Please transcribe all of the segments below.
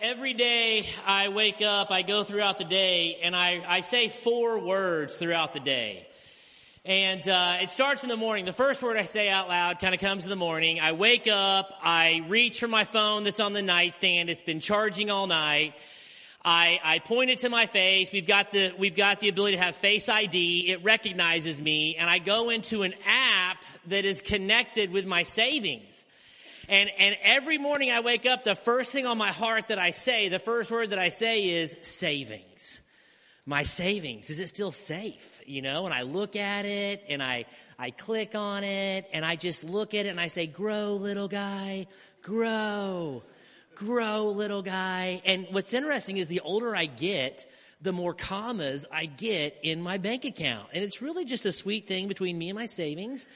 every day I wake up, I go throughout the day, and I, I say four words throughout the day. And uh, it starts in the morning. The first word I say out loud kind of comes in the morning. I wake up, I reach for my phone that's on the nightstand. It's been charging all night. I, I point it to my face. We've got the we've got the ability to have Face ID. It recognizes me, and I go into an app that is connected with my savings. And, and every morning I wake up, the first thing on my heart that I say, the first word that I say is savings. My savings. Is it still safe? You know, and I look at it and I, I click on it and I just look at it and I say, grow little guy, grow, grow little guy. And what's interesting is the older I get, the more commas I get in my bank account. And it's really just a sweet thing between me and my savings.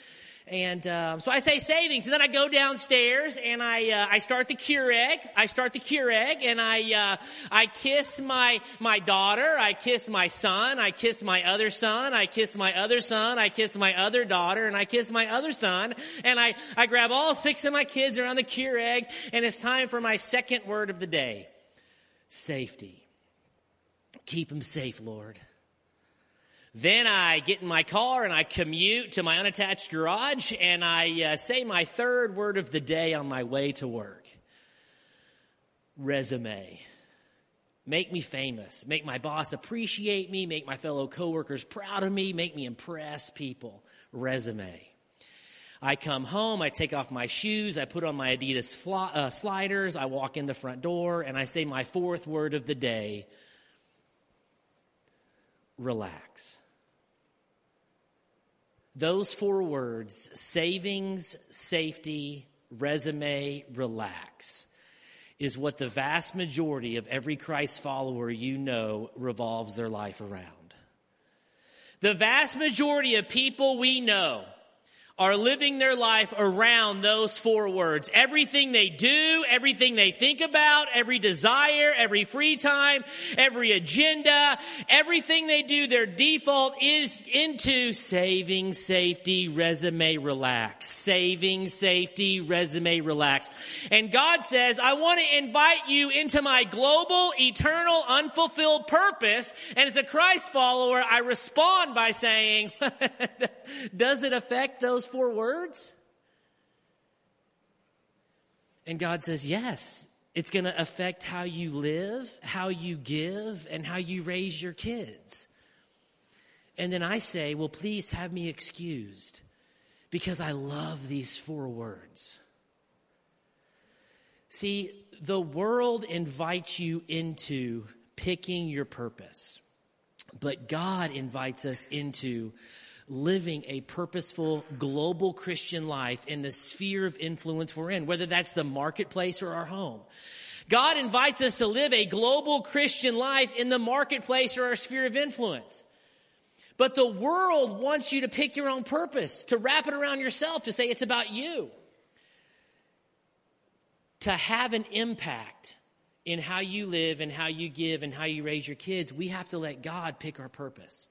And um, so I say savings, and then I go downstairs and I uh, I start the Keurig. I start the Keurig, and I uh, I kiss my my daughter. I kiss my son. I kiss my other son. I kiss my other son. I kiss my other daughter, and I kiss my other son. And I I grab all six of my kids around the Keurig, and it's time for my second word of the day: safety. Keep them safe, Lord. Then I get in my car and I commute to my unattached garage and I uh, say my third word of the day on my way to work resume. Make me famous. Make my boss appreciate me. Make my fellow coworkers proud of me. Make me impress people. Resume. I come home, I take off my shoes, I put on my Adidas fly, uh, sliders, I walk in the front door, and I say my fourth word of the day relax. Those four words savings, safety, resume, relax is what the vast majority of every Christ follower you know revolves their life around. The vast majority of people we know are living their life around those four words. Everything they do, everything they think about, every desire, every free time, every agenda, everything they do, their default is into saving, safety, resume, relax. Saving, safety, resume, relax. And God says, I want to invite you into my global, eternal, unfulfilled purpose. And as a Christ follower, I respond by saying, does it affect those those four words? And God says, yes, it's going to affect how you live, how you give, and how you raise your kids. And then I say, well, please have me excused because I love these four words. See, the world invites you into picking your purpose, but God invites us into living a purposeful global Christian life in the sphere of influence we're in, whether that's the marketplace or our home. God invites us to live a global Christian life in the marketplace or our sphere of influence. But the world wants you to pick your own purpose, to wrap it around yourself, to say it's about you. To have an impact in how you live and how you give and how you raise your kids, we have to let God pick our purpose.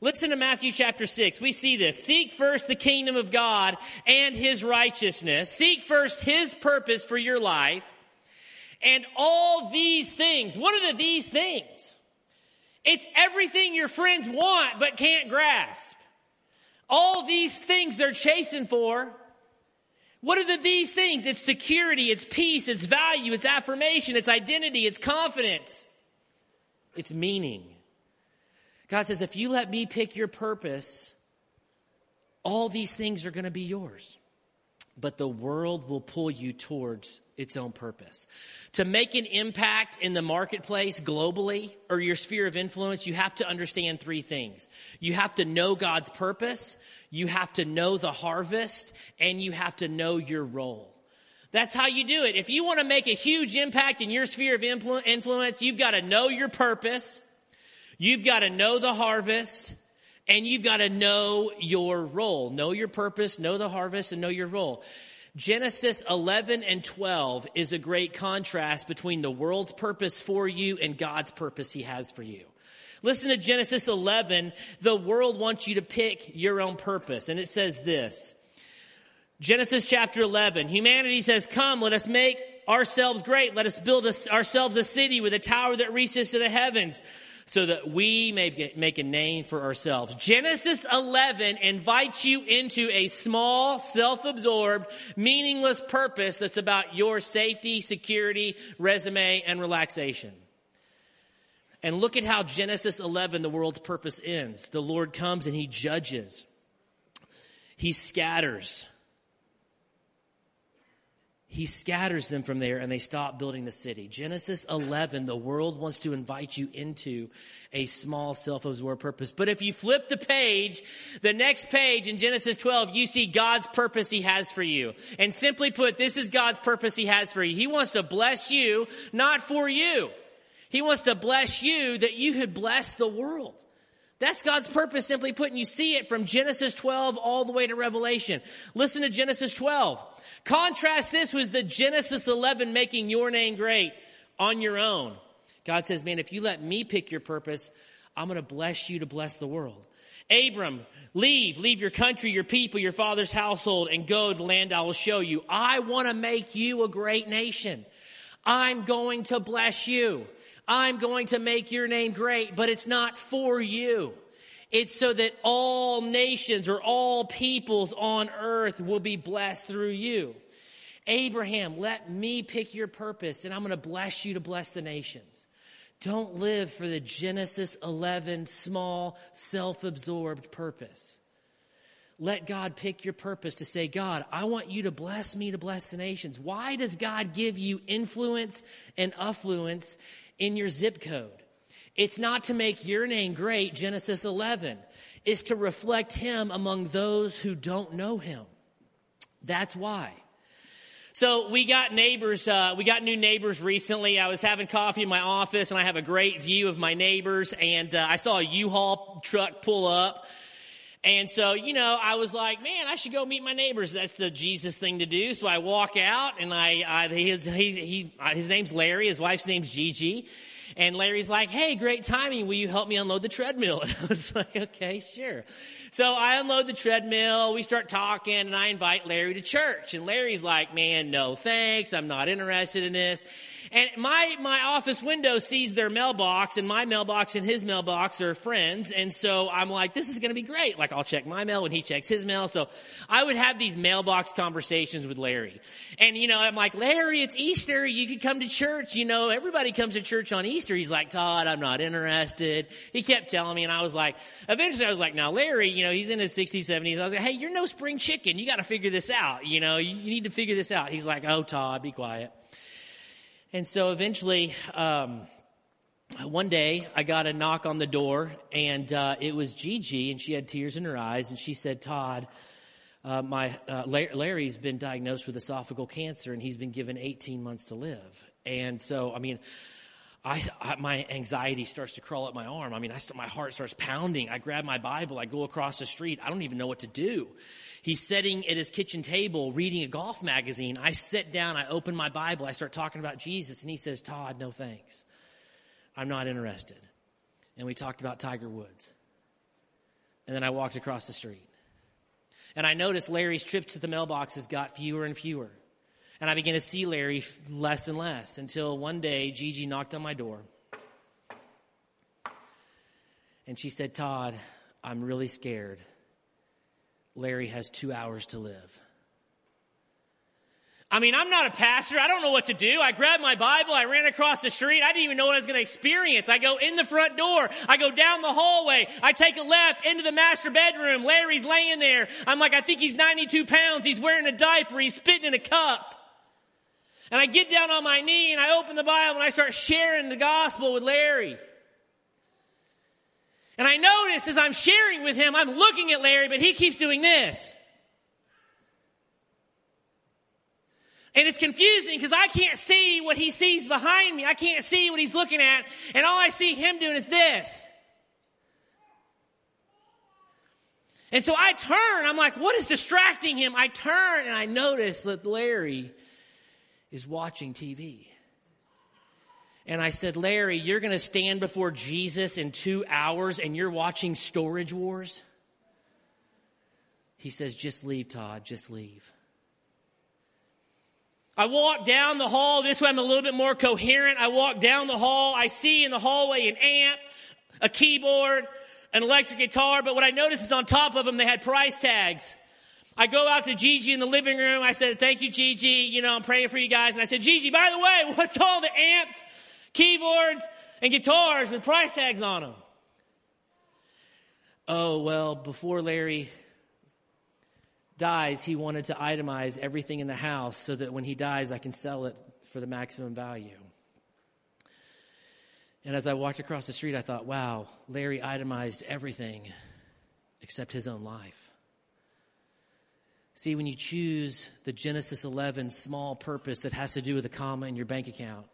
Listen to Matthew chapter 6. We see this. Seek first the kingdom of God and his righteousness. Seek first his purpose for your life. And all these things. What are the these things? It's everything your friends want but can't grasp. All these things they're chasing for. What are the these things? It's security, it's peace, it's value, it's affirmation, it's identity, it's confidence, it's meaning. God says, if you let me pick your purpose, all these things are going to be yours. But the world will pull you towards its own purpose. To make an impact in the marketplace globally or your sphere of influence, you have to understand three things. You have to know God's purpose, you have to know the harvest, and you have to know your role. That's how you do it. If you want to make a huge impact in your sphere of influence, you've got to know your purpose. You've got to know the harvest and you've got to know your role. Know your purpose, know the harvest, and know your role. Genesis 11 and 12 is a great contrast between the world's purpose for you and God's purpose he has for you. Listen to Genesis 11. The world wants you to pick your own purpose. And it says this. Genesis chapter 11. Humanity says, come, let us make ourselves great. Let us build a, ourselves a city with a tower that reaches to the heavens so that we may make a name for ourselves. Genesis 11 invites you into a small, self-absorbed, meaningless purpose that's about your safety, security, resume, and relaxation. And look at how Genesis 11, the world's purpose ends. The Lord comes and he judges. He scatters. He scatters them from there and they stop building the city. Genesis 11, the world wants to invite you into a small self-absorbed purpose. But if you flip the page, the next page in Genesis 12, you see God's purpose he has for you. And simply put, this is God's purpose he has for you. He wants to bless you, not for you. He wants to bless you that you could bless the world. That's God's purpose, simply put, and you see it from Genesis 12 all the way to Revelation. Listen to Genesis 12. Contrast this with the Genesis 11 making your name great on your own. God says, man, if you let me pick your purpose, I'm going to bless you to bless the world. Abram, leave, leave your country, your people, your father's household, and go to the land I will show you. I want to make you a great nation. I'm going to bless you. I'm going to make your name great, but it's not for you. It's so that all nations or all peoples on earth will be blessed through you. Abraham, let me pick your purpose and I'm going to bless you to bless the nations. Don't live for the Genesis 11 small, self-absorbed purpose. Let God pick your purpose to say, God, I want you to bless me to bless the nations. Why does God give you influence and affluence in your zip code? It's not to make your name great, Genesis 11. It's to reflect him among those who don't know him. That's why. So we got neighbors, uh, we got new neighbors recently. I was having coffee in my office and I have a great view of my neighbors and uh, I saw a U-Haul truck pull up. And so, you know, I was like, man, I should go meet my neighbors. That's the Jesus thing to do. So I walk out and I, I his, he, he, uh, his name's Larry. His wife's name's Gigi. And Larry's like, hey, great timing. Will you help me unload the treadmill? And I was like, okay, sure. So I unload the treadmill. We start talking and I invite Larry to church. And Larry's like, man, no thanks. I'm not interested in this. And my, my office window sees their mailbox and my mailbox and his mailbox are friends. And so I'm like, this is going to be great. Like I'll check my mail when he checks his mail. So I would have these mailbox conversations with Larry. And you know, I'm like, Larry, it's Easter. You could come to church. You know, everybody comes to church on Easter. He's like, Todd, I'm not interested. He kept telling me and I was like, eventually I was like, now Larry, you know, he's in his 60s, 70s. I was like, hey, you're no spring chicken. You got to figure this out. You know, you, need to figure this out. He's like, oh, Todd, be quiet. And so eventually, um, one day I got a knock on the door and uh, it was Gigi and she had tears in her eyes and she said, Todd, uh, my uh, Larry's been diagnosed with esophageal cancer and he's been given 18 months to live. And so, I mean, I, I, my anxiety starts to crawl up my arm. I mean, I start, my heart starts pounding. I grab my Bible. I go across the street. I don't even know what to do. He's sitting at his kitchen table reading a golf magazine. I sit down, I open my Bible, I start talking about Jesus, and he says, Todd, no thanks. I'm not interested. And we talked about Tiger Woods. And then I walked across the street. And I noticed Larry's trips to the mailboxes got fewer and fewer. And I began to see Larry less and less until one day Gigi knocked on my door. And she said, Todd, I'm really scared. Larry has two hours to live. I mean, I'm not a pastor. I don't know what to do. I grabbed my Bible. I ran across the street. I didn't even know what I was going to experience. I go in the front door. I go down the hallway. I take a left into the master bedroom. Larry's laying there. I'm like, I think he's 92 pounds. He's wearing a diaper. He's spitting in a cup. And I get down on my knee and I open the Bible and I start sharing the gospel with Larry. And I notice as I'm sharing with him, I'm looking at Larry, but he keeps doing this. And it's confusing because I can't see what he sees behind me. I can't see what he's looking at. And all I see him doing is this. And so I turn. I'm like, what is distracting him? I turn and I notice that Larry is watching TV. And I said, Larry, you're going to stand before Jesus in two hours and you're watching Storage Wars? He says, just leave, Todd, just leave. I walk down the hall. This way I'm a little bit more coherent. I walk down the hall. I see in the hallway an amp, a keyboard, an electric guitar, but what I noticed is on top of them they had price tags. I go out to Gigi in the living room. I said, thank you, Gigi. You know, I'm praying for you guys. And I said, Gigi, by the way, what's all the amps, keyboards, and guitars with price tags on them? Oh, well, before Larry dies, he wanted to itemize everything in the house so that when he dies, I can sell it for the maximum value. And as I walked across the street, I thought, wow, Larry itemized everything except his own life. See, when you choose the Genesis 11 small purpose that has to do with a comma in your bank account,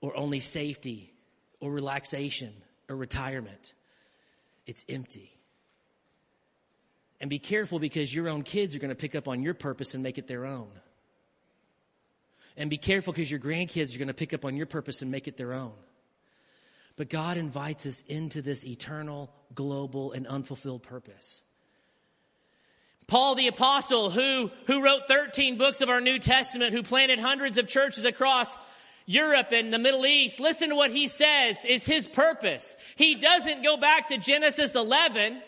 or only safety, or relaxation, or retirement, it's empty. And be careful because your own kids are going to pick up on your purpose and make it their own. And be careful because your grandkids are going to pick up on your purpose and make it their own. But God invites us into this eternal, global, and unfulfilled purpose. Paul the apostle who, who wrote 13 books of our New Testament, who planted hundreds of churches across Europe and the Middle East, listen to what he says is his purpose. He doesn't go back to Genesis 11.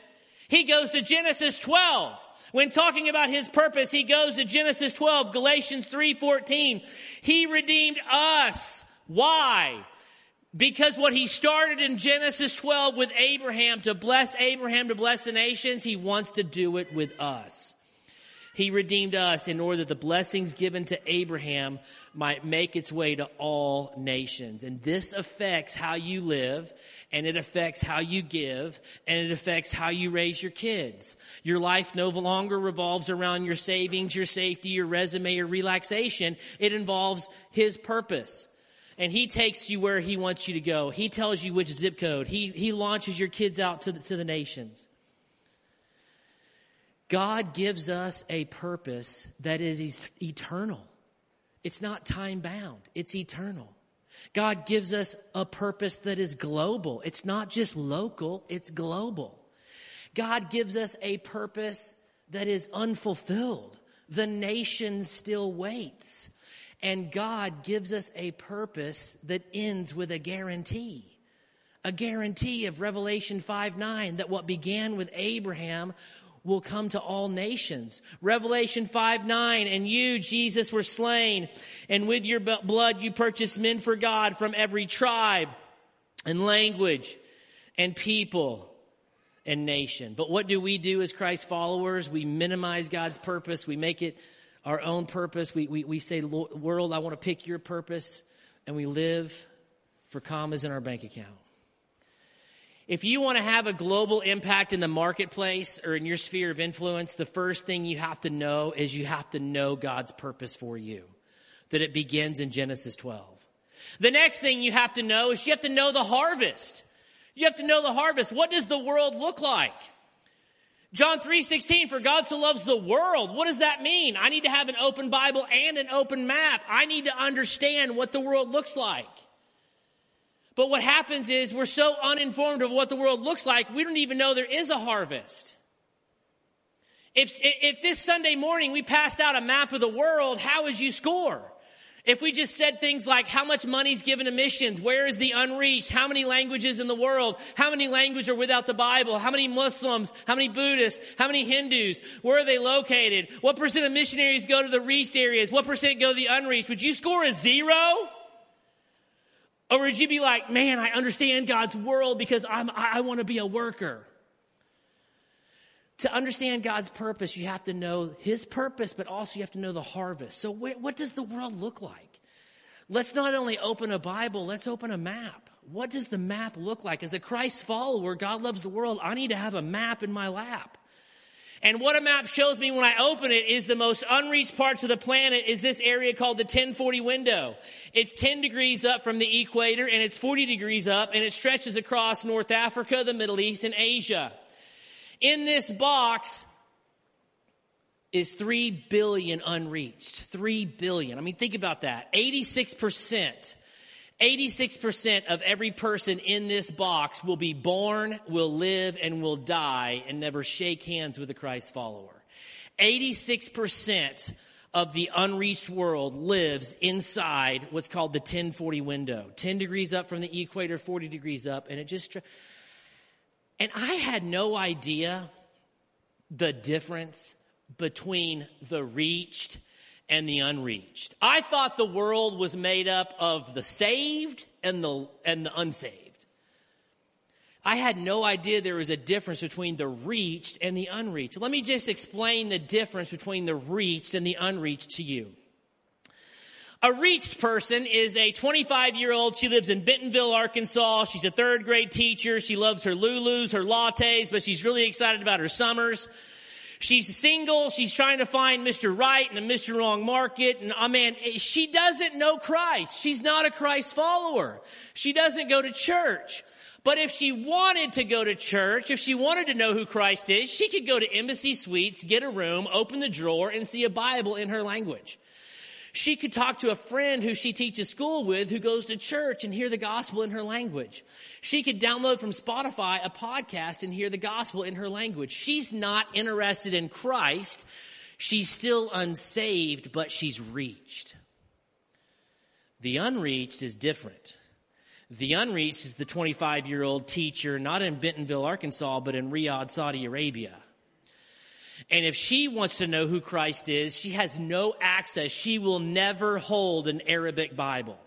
He goes to Genesis 12. When talking about his purpose, he goes to Genesis 12, Galatians 3:14. He redeemed us. Why? Because what he started in Genesis 12 with Abraham to bless Abraham to bless the nations, he wants to do it with us. He redeemed us in order that the blessings given to Abraham might make its way to all nations. And this affects how you live, and it affects how you give, and it affects how you raise your kids. Your life no longer revolves around your savings, your safety, your resume, or relaxation. It involves His purpose and he takes you where he wants you to go. He tells you which zip code. He, he launches your kids out to the, to the nations. God gives us a purpose that is eternal. It's not time bound. It's eternal. God gives us a purpose that is global. It's not just local, it's global. God gives us a purpose that is unfulfilled. The nation still waits. And God gives us a purpose that ends with a guarantee. A guarantee of Revelation 5 9 that what began with Abraham will come to all nations. Revelation 5 9, and you, Jesus, were slain, and with your blood you purchased men for God from every tribe and language and people and nation. But what do we do as Christ followers? We minimize God's purpose, we make it our own purpose. We, we, we say, world, I want to pick your purpose, and we live for commas in our bank account. If you want to have a global impact in the marketplace or in your sphere of influence, the first thing you have to know is you have to know God's purpose for you, that it begins in Genesis 12. The next thing you have to know is you have to know the harvest. You have to know the harvest. What does the world look like? John 3:16 for God so loves the world. What does that mean? I need to have an open Bible and an open map. I need to understand what the world looks like. But what happens is we're so uninformed of what the world looks like, we don't even know there is a harvest. If, if this Sunday morning we passed out a map of the world, how would you score? If we just said things like how much money's given to missions, where is the unreached, how many languages in the world, how many languages are without the Bible, how many Muslims, how many Buddhists, how many Hindus, where are they located, what percent of missionaries go to the reached areas, what percent go to the unreached, would you score a zero? Or would you be like, man, I understand God's world because I'm, I want to be a worker? to understand God's purpose, you have to know His purpose, but also you have to know the harvest. So, what does the world look like? Let's not only open a Bible, let's open a map. What does the map look like? As a Christ follower, God loves the world. I need to have a map in my lap. And what a map shows me when I open it is the most unreached parts of the planet is this area called the 1040 window. It's 10 degrees up from the equator and it's 40 degrees up and it stretches across North Africa, the Middle East, and Asia. In this box is 3 billion unreached. 3 billion. I mean, think about that. 86%. 86% of every person in this box will be born, will live, and will die and never shake hands with a Christ follower. 86% of the unreached world lives inside what's called the 1040 window 10 degrees up from the equator 40 degrees up and it just and i had no idea the difference between the reached and the unreached i thought the world was made up of the saved and the and the unsaved I had no idea there was a difference between the reached and the unreached. Let me just explain the difference between the reached and the unreached to you. A reached person is a 25 year old. She lives in Bentonville, Arkansas. She's a third grade teacher. She loves her Lulus, her lattes, but she's really excited about her summers. She's single. She's trying to find Mr. Right in a Mr. Wrong market. And oh man, she doesn't know Christ. She's not a Christ follower. She doesn't go to church. But if she wanted to go to church, if she wanted to know who Christ is, she could go to Embassy Suites, get a room, open the drawer, and see a Bible in her language. She could talk to a friend who she teaches school with who goes to church and hear the gospel in her language. She could download from Spotify a podcast and hear the gospel in her language. She's not interested in Christ. She's still unsaved, but she's reached. The unreached is different. The unreached is the 25 year old teacher, not in Bentonville, Arkansas, but in Riyadh, Saudi Arabia. And if she wants to know who Christ is, she has no access. She will never hold an Arabic Bible.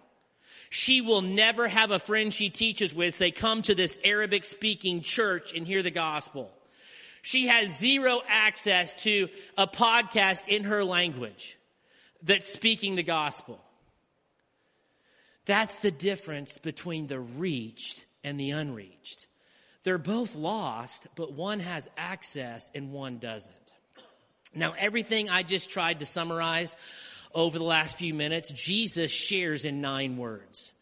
She will never have a friend she teaches with say, come to this Arabic speaking church and hear the gospel. She has zero access to a podcast in her language that's speaking the gospel. That's the difference between the reached and the unreached. They're both lost, but one has access and one doesn't. Now, everything I just tried to summarize over the last few minutes, Jesus shares in nine words.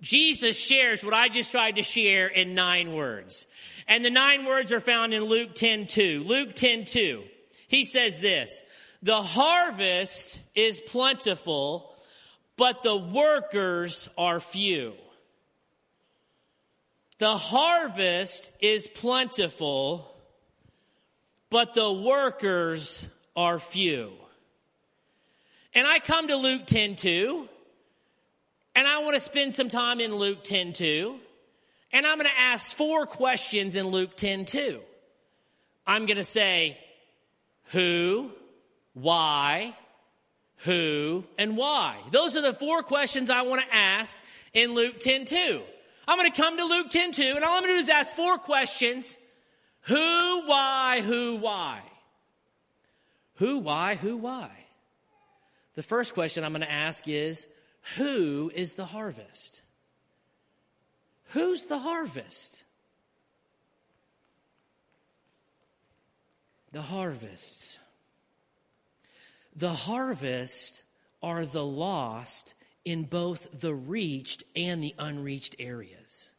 Jesus shares what I just tried to share in nine words. And the nine words are found in Luke 10 2. Luke 10 2. He says this, the harvest is plentiful, but the workers are few. The harvest is plentiful, but the workers are few. And I come to Luke 10 2, and I want to spend some time in Luke 10 2, and I'm going to ask four questions in Luke 10 2. I'm going to say, who, why, who, and why. Those are the four questions I want to ask in Luke 10 2. I'm going to come to Luke 10 2, and all I'm going to do is ask four questions who, why, who, why. Who, why, who, why? The first question I'm going to ask is who is the harvest? Who's the harvest? The harvest. The harvest are the lost in both the reached and the unreached areas.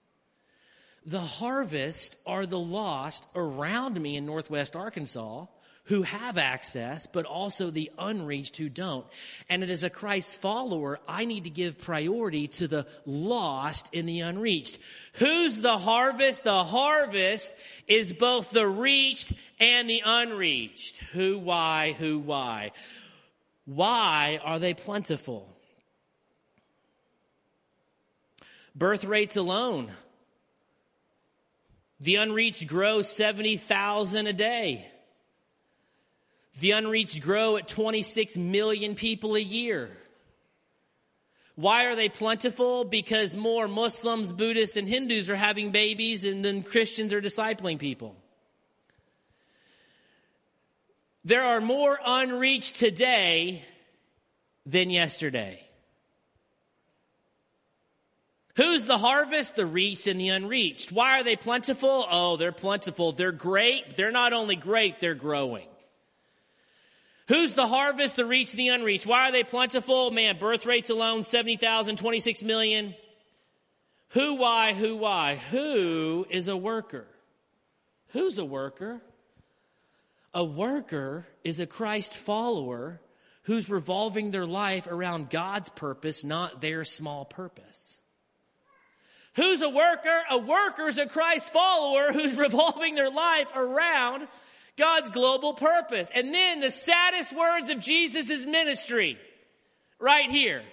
The harvest are the lost around me in Northwest Arkansas who have access, but also the unreached who don't. And as a Christ follower, I need to give priority to the lost and the unreached. Who's the harvest? The harvest is both the reached and the unreached. Who, why, who, why? Why are they plentiful? Birth rates alone. The unreached grow 70,000 a day. The unreached grow at 26 million people a year. Why are they plentiful? Because more Muslims, Buddhists, and Hindus are having babies and then Christians are discipling people. There are more unreached today than yesterday. Who's the harvest? The reached and the unreached. Why are they plentiful? Oh, they're plentiful. They're great. They're not only great, they're growing. Who's the harvest, the reached, and the unreached? Why are they plentiful? Man, birth rates alone, 70,000, 26 million. Who, why, who, why? Who is a worker? Who's a worker? A worker is a Christ follower who's revolving their life around God's purpose, not their small purpose. Who's a worker? A worker is a Christ follower who's revolving their life around God's global purpose. And then the saddest words of Jesus' ministry, right here.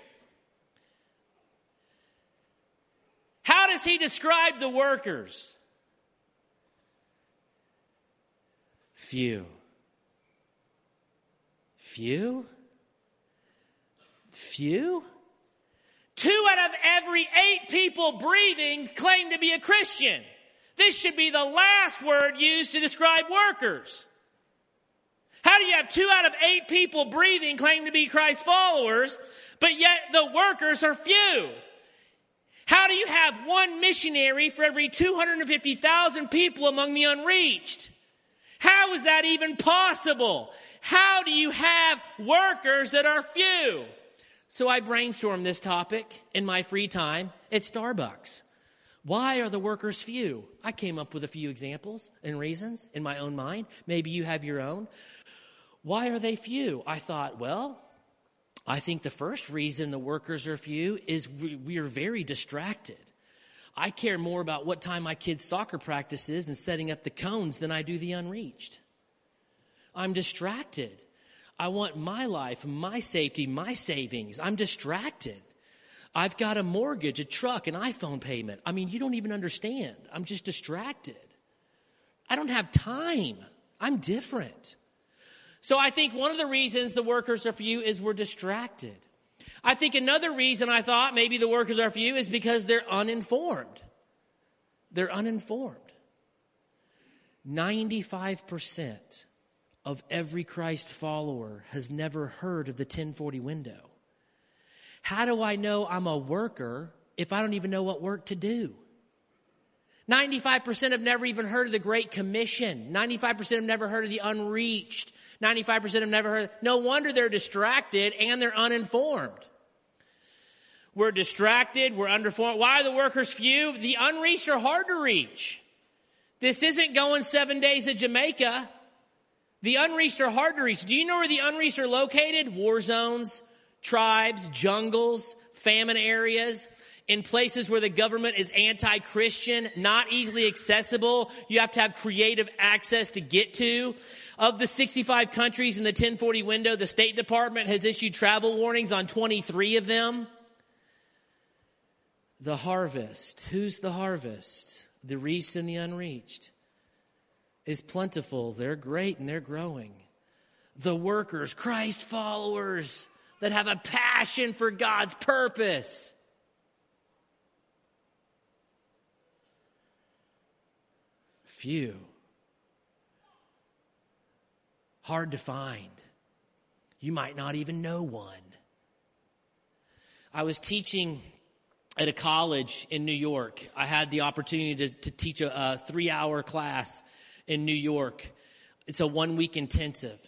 How does he describe the workers? Few. Few? Few? Two out of every eight people breathing claim to be a Christian. This should be the last word used to describe workers. How do you have two out of eight people breathing claim to be Christ followers, but yet the workers are few? How do you have one missionary for every 250,000 people among the unreached? How is that even possible? How do you have workers that are few? So I brainstormed this topic in my free time at Starbucks. Why are the workers few? I came up with a few examples and reasons in my own mind. Maybe you have your own. Why are they few? I thought, well, I think the first reason the workers are few is we, we are very distracted. I care more about what time my kids' soccer practice is and setting up the cones than I do the unreached. I'm distracted. I want my life, my safety, my savings. I'm distracted. I've got a mortgage, a truck, an iPhone payment. I mean, you don't even understand. I'm just distracted. I don't have time. I'm different. So I think one of the reasons the workers are few is we're distracted. I think another reason I thought maybe the workers are few is because they're uninformed. They're uninformed. 95% of every Christ follower has never heard of the 1040 window. How do I know I'm a worker if I don't even know what work to do? 95% have never even heard of the Great Commission. 95% have never heard of the unreached. 95% have never heard. No wonder they're distracted and they're uninformed. We're distracted. We're uninformed. Why are the workers few? The unreached are hard to reach. This isn't going seven days to Jamaica. The unreached are hard to reach. Do you know where the unreached are located? War zones, tribes, jungles, famine areas in places where the government is anti-Christian, not easily accessible. You have to have creative access to get to. Of the 65 countries in the 1040 window, the State Department has issued travel warnings on 23 of them. The harvest. Who's the harvest? The reached and the unreached. Is plentiful. They're great and they're growing. The workers, Christ followers that have a passion for God's purpose few. Hard to find. You might not even know one. I was teaching at a college in New York. I had the opportunity to, to teach a, a three hour class in New York. It's a one week intensive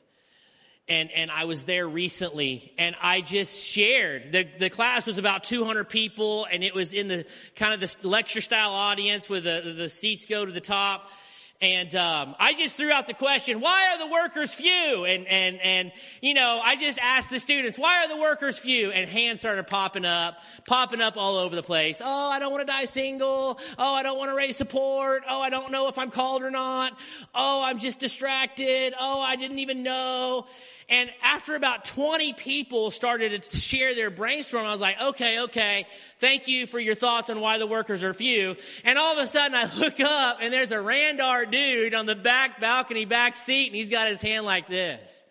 and and I was there recently, and I just shared. the The class was about 200 people, and it was in the kind of the lecture style audience where the the seats go to the top. And um, I just threw out the question, why are the workers few? And and and you know, I just asked the students, why are the workers few? And hands started popping up, popping up all over the place. Oh, I don't want to die single. Oh, I don't want to raise support. Oh, I don't know if I'm called or not. Oh, I'm just distracted. Oh, I didn't even know. And after about 20 people started to share their brainstorm, I was like, okay, okay, thank you for your thoughts on why the workers are few. And all of a sudden I look up and there's a Randar dude on the back balcony, back seat, and he's got his hand like this.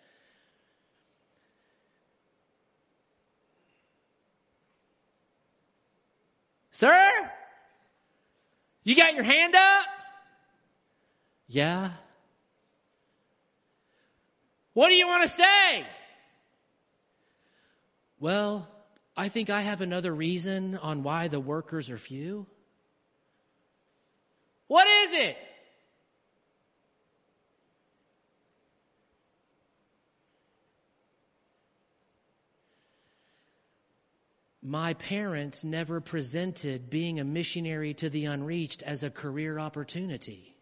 Sir? You got your hand up? Yeah. What do you want to say? Well, I think I have another reason on why the workers are few. What is it? My parents never presented being a missionary to the unreached as a career opportunity.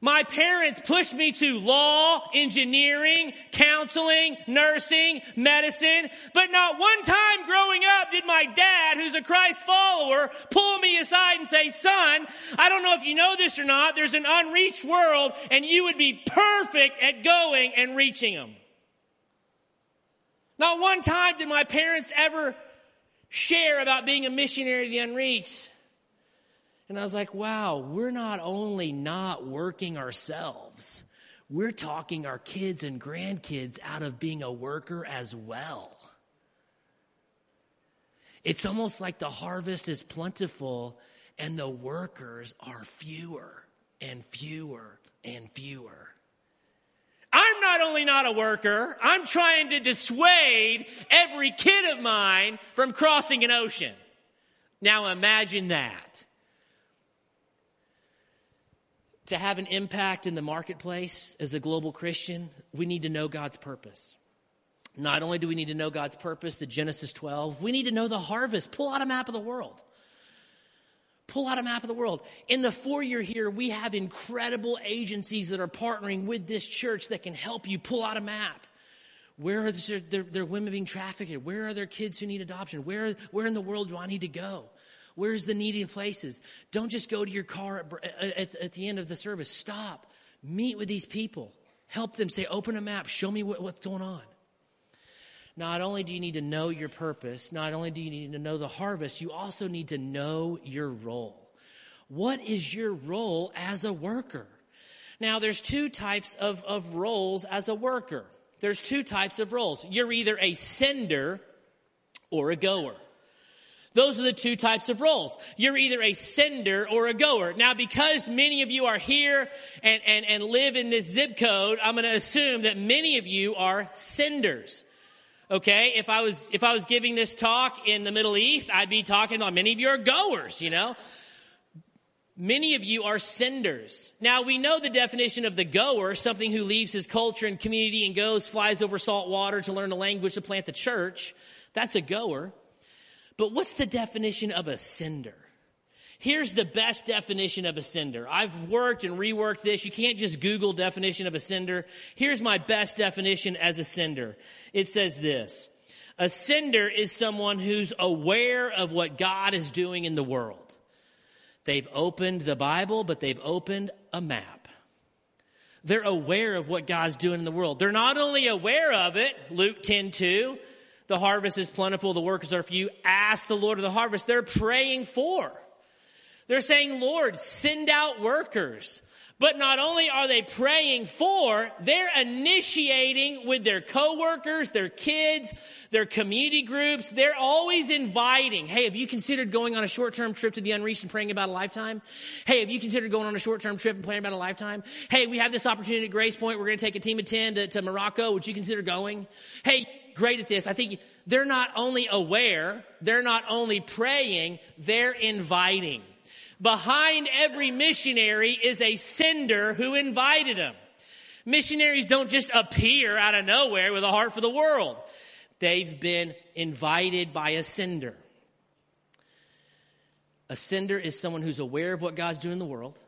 My parents pushed me to law, engineering, counseling, nursing, medicine, but not one time growing up did my dad, who's a Christ follower, pull me aside and say, son, I don't know if you know this or not, there's an unreached world and you would be perfect at going and reaching them. Not one time did my parents ever share about being a missionary to the unreached. And I was like, wow, we're not only not working ourselves, we're talking our kids and grandkids out of being a worker as well. It's almost like the harvest is plentiful and the workers are fewer and fewer and fewer. I'm not only not a worker, I'm trying to dissuade every kid of mine from crossing an ocean. Now imagine that. To have an impact in the marketplace as a global Christian, we need to know God's purpose. Not only do we need to know God's purpose, the Genesis 12, we need to know the harvest. Pull out a map of the world. Pull out a map of the world. In the four year here, we have incredible agencies that are partnering with this church that can help you pull out a map. Where are there, there, women being trafficked? Where are there kids who need adoption? Where, where in the world do I need to go? Where's the needy places? Don't just go to your car at, at, at, the end of the service. Stop. Meet with these people. Help them. Say, open a map. Show me what, what's going on. Not only do you need to know your purpose, not only do you need to know the harvest, you also need to know your role. What is your role as a worker? Now, there's two types of, of roles as a worker. There's two types of roles. You're either a sender or a goer. Those are the two types of roles. You're either a sender or a goer. Now, because many of you are here and, and, and live in this zip code, I'm going to assume that many of you are senders. Okay, if I was if I was giving this talk in the Middle East, I'd be talking about many of you are goers, you know. Many of you are senders. Now we know the definition of the goer, something who leaves his culture and community and goes, flies over salt water to learn a language to plant the church. That's a goer. But what's the definition of a sender? Here's the best definition of a sender. I've worked and reworked this. You can't just Google definition of a sender. Here's my best definition as a sender. It says this. A sender is someone who's aware of what God is doing in the world. They've opened the Bible, but they've opened a map. They're aware of what God's doing in the world. They're not only aware of it, Luke 10 2, the harvest is plentiful, the workers are few. Ask the Lord of the harvest. They're praying for. They're saying, Lord, send out workers. But not only are they praying for, they're initiating with their coworkers, their kids, their community groups. They're always inviting. Hey, have you considered going on a short-term trip to the unreached and praying about a lifetime? Hey, have you considered going on a short-term trip and praying about a lifetime? Hey, we have this opportunity at Grace Point. We're going to take a team of 10 to, to Morocco. Would you consider going? Hey, great at this. I think they're not only aware, they're not only praying, they're inviting. Behind every missionary is a sender who invited them. Missionaries don't just appear out of nowhere with a heart for the world. They've been invited by a sender. A sender is someone who's aware of what God's doing in the world.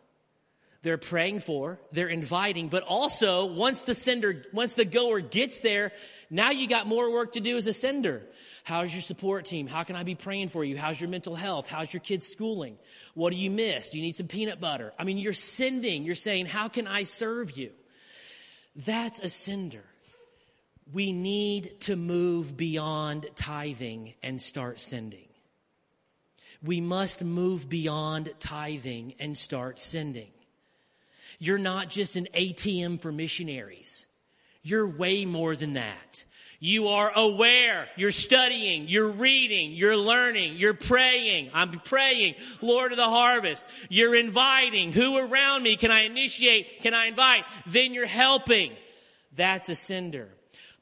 They're praying for, they're inviting, but also once the sender, once the goer gets there, now you got more work to do as a sender. How's your support team? How can I be praying for you? How's your mental health? How's your kids' schooling? What do you miss? Do you need some peanut butter? I mean, you're sending, you're saying, How can I serve you? That's a sender. We need to move beyond tithing and start sending. We must move beyond tithing and start sending. You're not just an ATM for missionaries. You're way more than that. You are aware. You're studying. You're reading. You're learning. You're praying. I'm praying. Lord of the harvest. You're inviting. Who around me can I initiate? Can I invite? Then you're helping. That's a sender.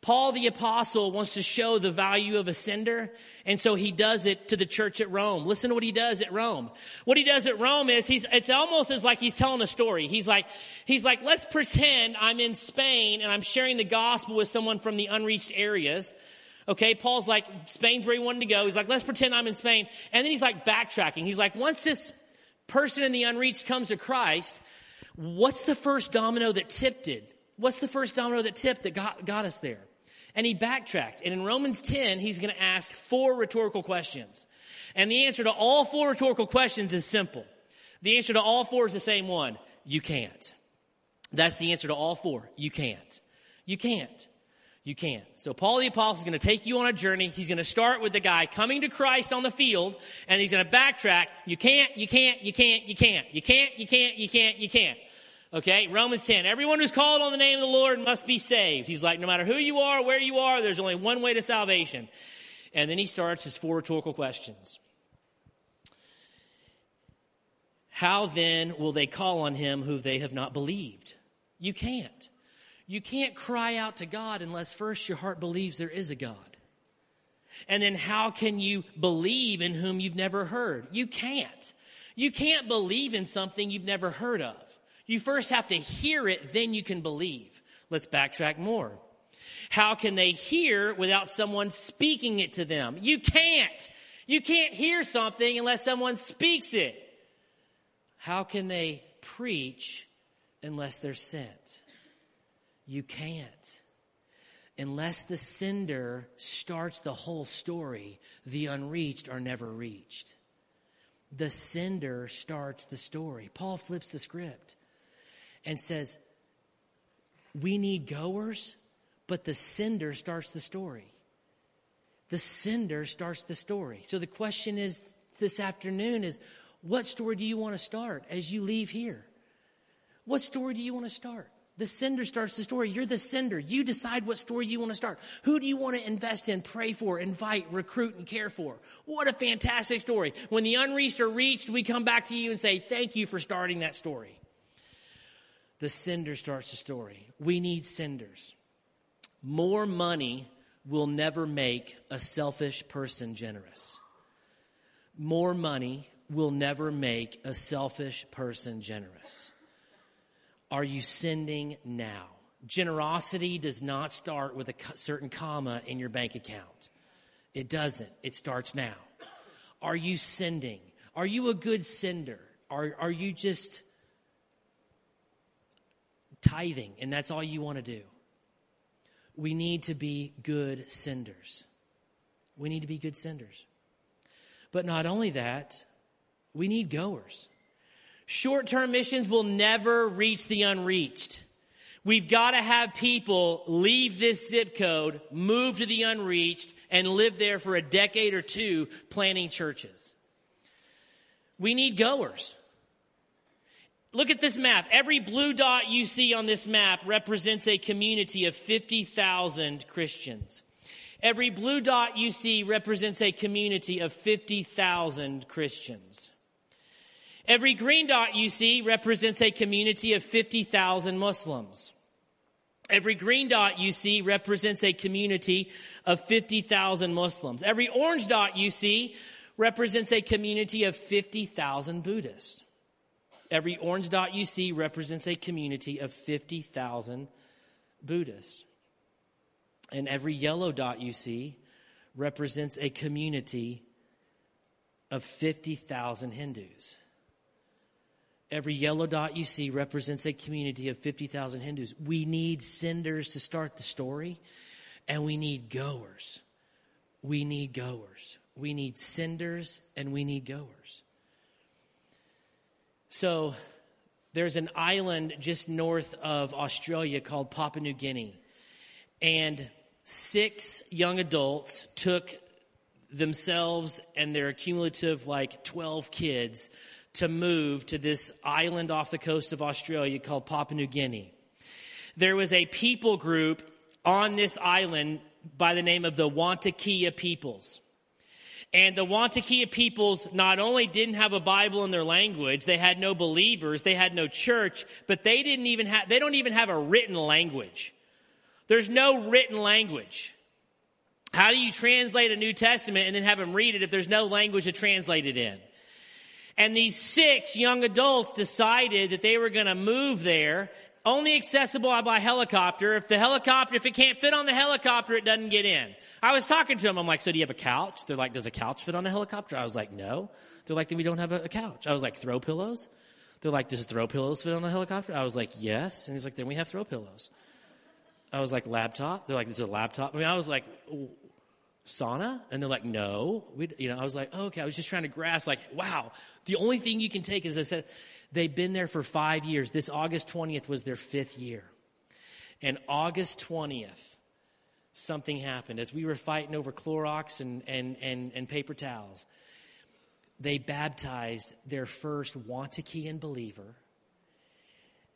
Paul the apostle wants to show the value of a sender. And so he does it to the church at Rome. Listen to what he does at Rome. What he does at Rome is he's, it's almost as like he's telling a story. He's like, he's like, let's pretend I'm in Spain and I'm sharing the gospel with someone from the unreached areas. Okay. Paul's like, Spain's where he wanted to go. He's like, let's pretend I'm in Spain. And then he's like backtracking. He's like, once this person in the unreached comes to Christ, what's the first domino that tipped it? What's the first domino that tipped that got, got us there? And he backtracked. And in Romans 10, he's going to ask four rhetorical questions. And the answer to all four rhetorical questions is simple. The answer to all four is the same one. You can't. That's the answer to all four. You can't. You can't. You can't. So Paul the Apostle is going to take you on a journey. He's going to start with the guy coming to Christ on the field, and he's going to backtrack. You can't, you can't, you can't, you can't, you can't, you can't, you can't, you can't. Okay, Romans 10. Everyone who's called on the name of the Lord must be saved. He's like, no matter who you are, where you are, there's only one way to salvation. And then he starts his four rhetorical questions. How then will they call on him who they have not believed? You can't. You can't cry out to God unless first your heart believes there is a God. And then how can you believe in whom you've never heard? You can't. You can't believe in something you've never heard of. You first have to hear it, then you can believe. Let's backtrack more. How can they hear without someone speaking it to them? You can't. You can't hear something unless someone speaks it. How can they preach unless they're sent? You can't. Unless the sender starts the whole story, the unreached are never reached. The sender starts the story. Paul flips the script and says, We need goers, but the sender starts the story. The sender starts the story. So the question is this afternoon is what story do you want to start as you leave here? What story do you want to start? The sender starts the story. You're the sender. You decide what story you want to start. Who do you want to invest in, pray for, invite, recruit, and care for? What a fantastic story. When the unreached are reached, we come back to you and say, thank you for starting that story. The sender starts the story. We need senders. More money will never make a selfish person generous. More money will never make a selfish person generous are you sending now? Generosity does not start with a certain comma in your bank account. It doesn't. It starts now. Are you sending? Are you a good sender? Are, are you just tithing and that's all you want to do? We need to be good senders. We need to be good senders. But not only that, we need goers. Short term missions will never reach the unreached. We've got to have people leave this zip code, move to the unreached, and live there for a decade or two planting churches. We need goers. Look at this map. Every blue dot you see on this map represents a community of 50,000 Christians. Every blue dot you see represents a community of 50,000 Christians. Every green dot you see represents a community of 50,000 Muslims. Every green dot you see represents a community of 50,000 Muslims. Every orange dot you see represents a community of 50,000 Buddhists. Every orange dot you see represents a community of 50,000 Buddhists. And every yellow dot you see represents a community of 50,000 Hindus. Every yellow dot you see represents a community of 50,000 Hindus. We need senders to start the story, and we need goers. We need goers. We need senders, and we need goers. So, there's an island just north of Australia called Papua New Guinea. And six young adults took themselves and their cumulative, like 12 kids, to move to this island off the coast of Australia called Papua New Guinea. There was a people group on this island by the name of the Wantakea peoples. And the Wantakea peoples not only didn't have a Bible in their language, they had no believers, they had no church, but they didn't even have, they don't even have a written language. There's no written language. How do you translate a New Testament and then have them read it if there's no language to translate it in? And these six young adults decided that they were going to move there, only accessible by helicopter. If the helicopter, if it can't fit on the helicopter, it doesn't get in. I was talking to them. I'm like, so do you have a couch? They're like, does a couch fit on a helicopter? I was like, no. They're like, then we don't have a, a couch. I was like, throw pillows? They're like, does throw pillows fit on a helicopter? I was like, yes. And he's like, then we have throw pillows. I was like, laptop? They're like, it's a laptop? I mean, I was like, sauna? And they're like, no. We, you know, I was like, oh, okay. I was just trying to grasp, like, wow. The only thing you can take is I said, they've been there for five years. This August 20th was their fifth year. And August 20th, something happened. As we were fighting over Clorox and, and, and, and paper towels, they baptized their first Wantakean believer.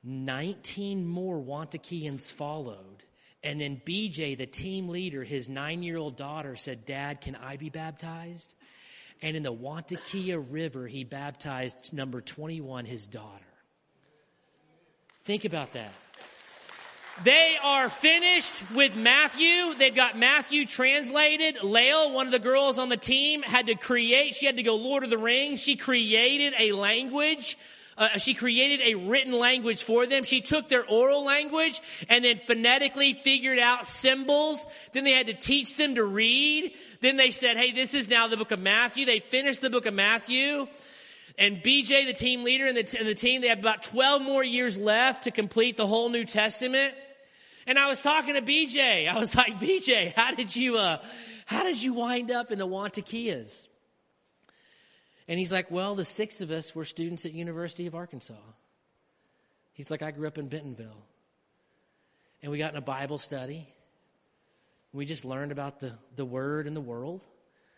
19 more Wantakeans followed. And then BJ, the team leader, his nine year old daughter said, Dad, can I be baptized? And in the Wantakea River, he baptized number 21, his daughter. Think about that. They are finished with Matthew. They've got Matthew translated. Lael, one of the girls on the team, had to create, she had to go Lord of the Rings. She created a language uh, she created a written language for them. She took their oral language and then phonetically figured out symbols. Then they had to teach them to read. Then they said, hey, this is now the book of Matthew. They finished the book of Matthew. And BJ, the team leader and the, and the team, they have about 12 more years left to complete the whole New Testament. And I was talking to BJ. I was like, BJ, how did you, uh, how did you wind up in the Wantakeas? And he's like, well, the six of us were students at University of Arkansas. He's like, I grew up in Bentonville. And we got in a Bible study. We just learned about the, the word and the world.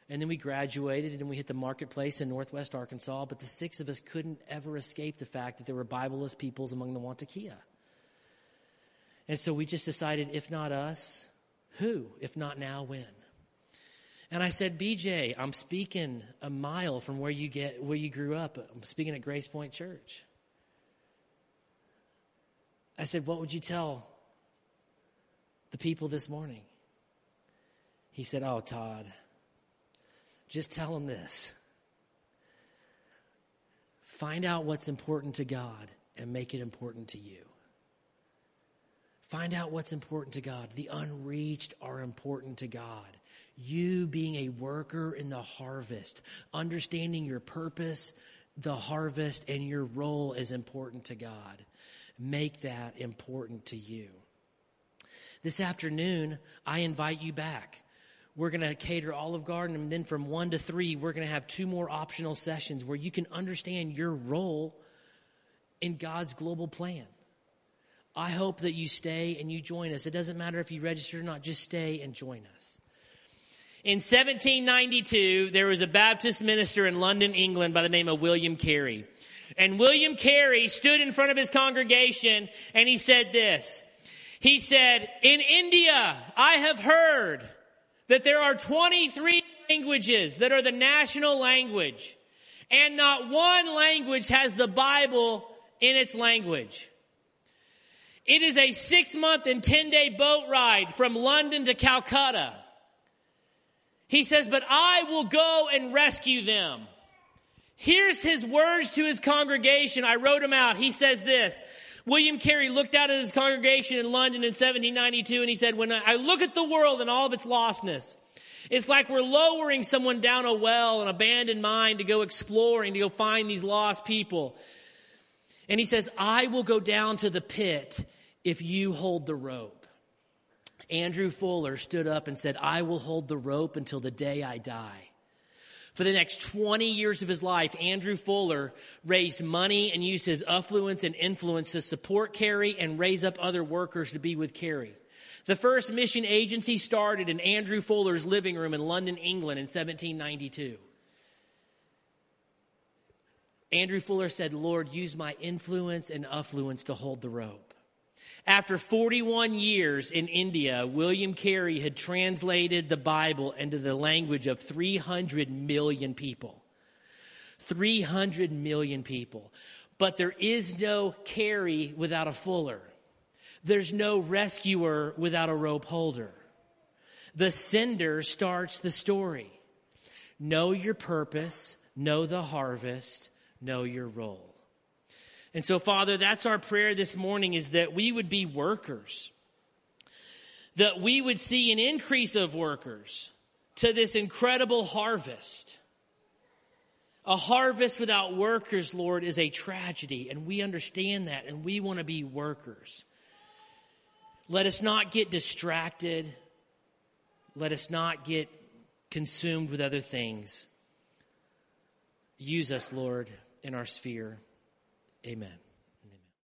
And then we graduated and we hit the marketplace in northwest Arkansas. But the six of us couldn't ever escape the fact that there were Bibleless peoples among the Wantakea. And so we just decided if not us, who? If not now, when? And I said, BJ, I'm speaking a mile from where you get where you grew up. I'm speaking at Grace Point Church. I said, What would you tell the people this morning? He said, Oh, Todd, just tell them this. Find out what's important to God and make it important to you. Find out what's important to God. The unreached are important to God. You being a worker in the harvest, understanding your purpose, the harvest, and your role is important to God. Make that important to you. This afternoon, I invite you back. We're going to cater Olive Garden, and then from one to three, we're going to have two more optional sessions where you can understand your role in God's global plan. I hope that you stay and you join us. It doesn't matter if you register or not, just stay and join us. In 1792, there was a Baptist minister in London, England by the name of William Carey. And William Carey stood in front of his congregation and he said this. He said, in India, I have heard that there are 23 languages that are the national language and not one language has the Bible in its language. It is a six month and 10 day boat ride from London to Calcutta. He says, but I will go and rescue them. Here's his words to his congregation. I wrote them out. He says this. William Carey looked out at his congregation in London in 1792 and he said, when I look at the world and all of its lostness, it's like we're lowering someone down a well, an abandoned mine to go exploring, to go find these lost people. And he says, I will go down to the pit if you hold the rope. Andrew Fuller stood up and said, I will hold the rope until the day I die. For the next 20 years of his life, Andrew Fuller raised money and used his affluence and influence to support Carey and raise up other workers to be with Carey. The first mission agency started in Andrew Fuller's living room in London, England in 1792. Andrew Fuller said, Lord, use my influence and affluence to hold the rope. After 41 years in India, William Carey had translated the Bible into the language of 300 million people. 300 million people. But there is no Carey without a Fuller. There's no rescuer without a rope holder. The sender starts the story. Know your purpose, know the harvest, know your role. And so, Father, that's our prayer this morning is that we would be workers. That we would see an increase of workers to this incredible harvest. A harvest without workers, Lord, is a tragedy, and we understand that, and we want to be workers. Let us not get distracted. Let us not get consumed with other things. Use us, Lord, in our sphere. Amen.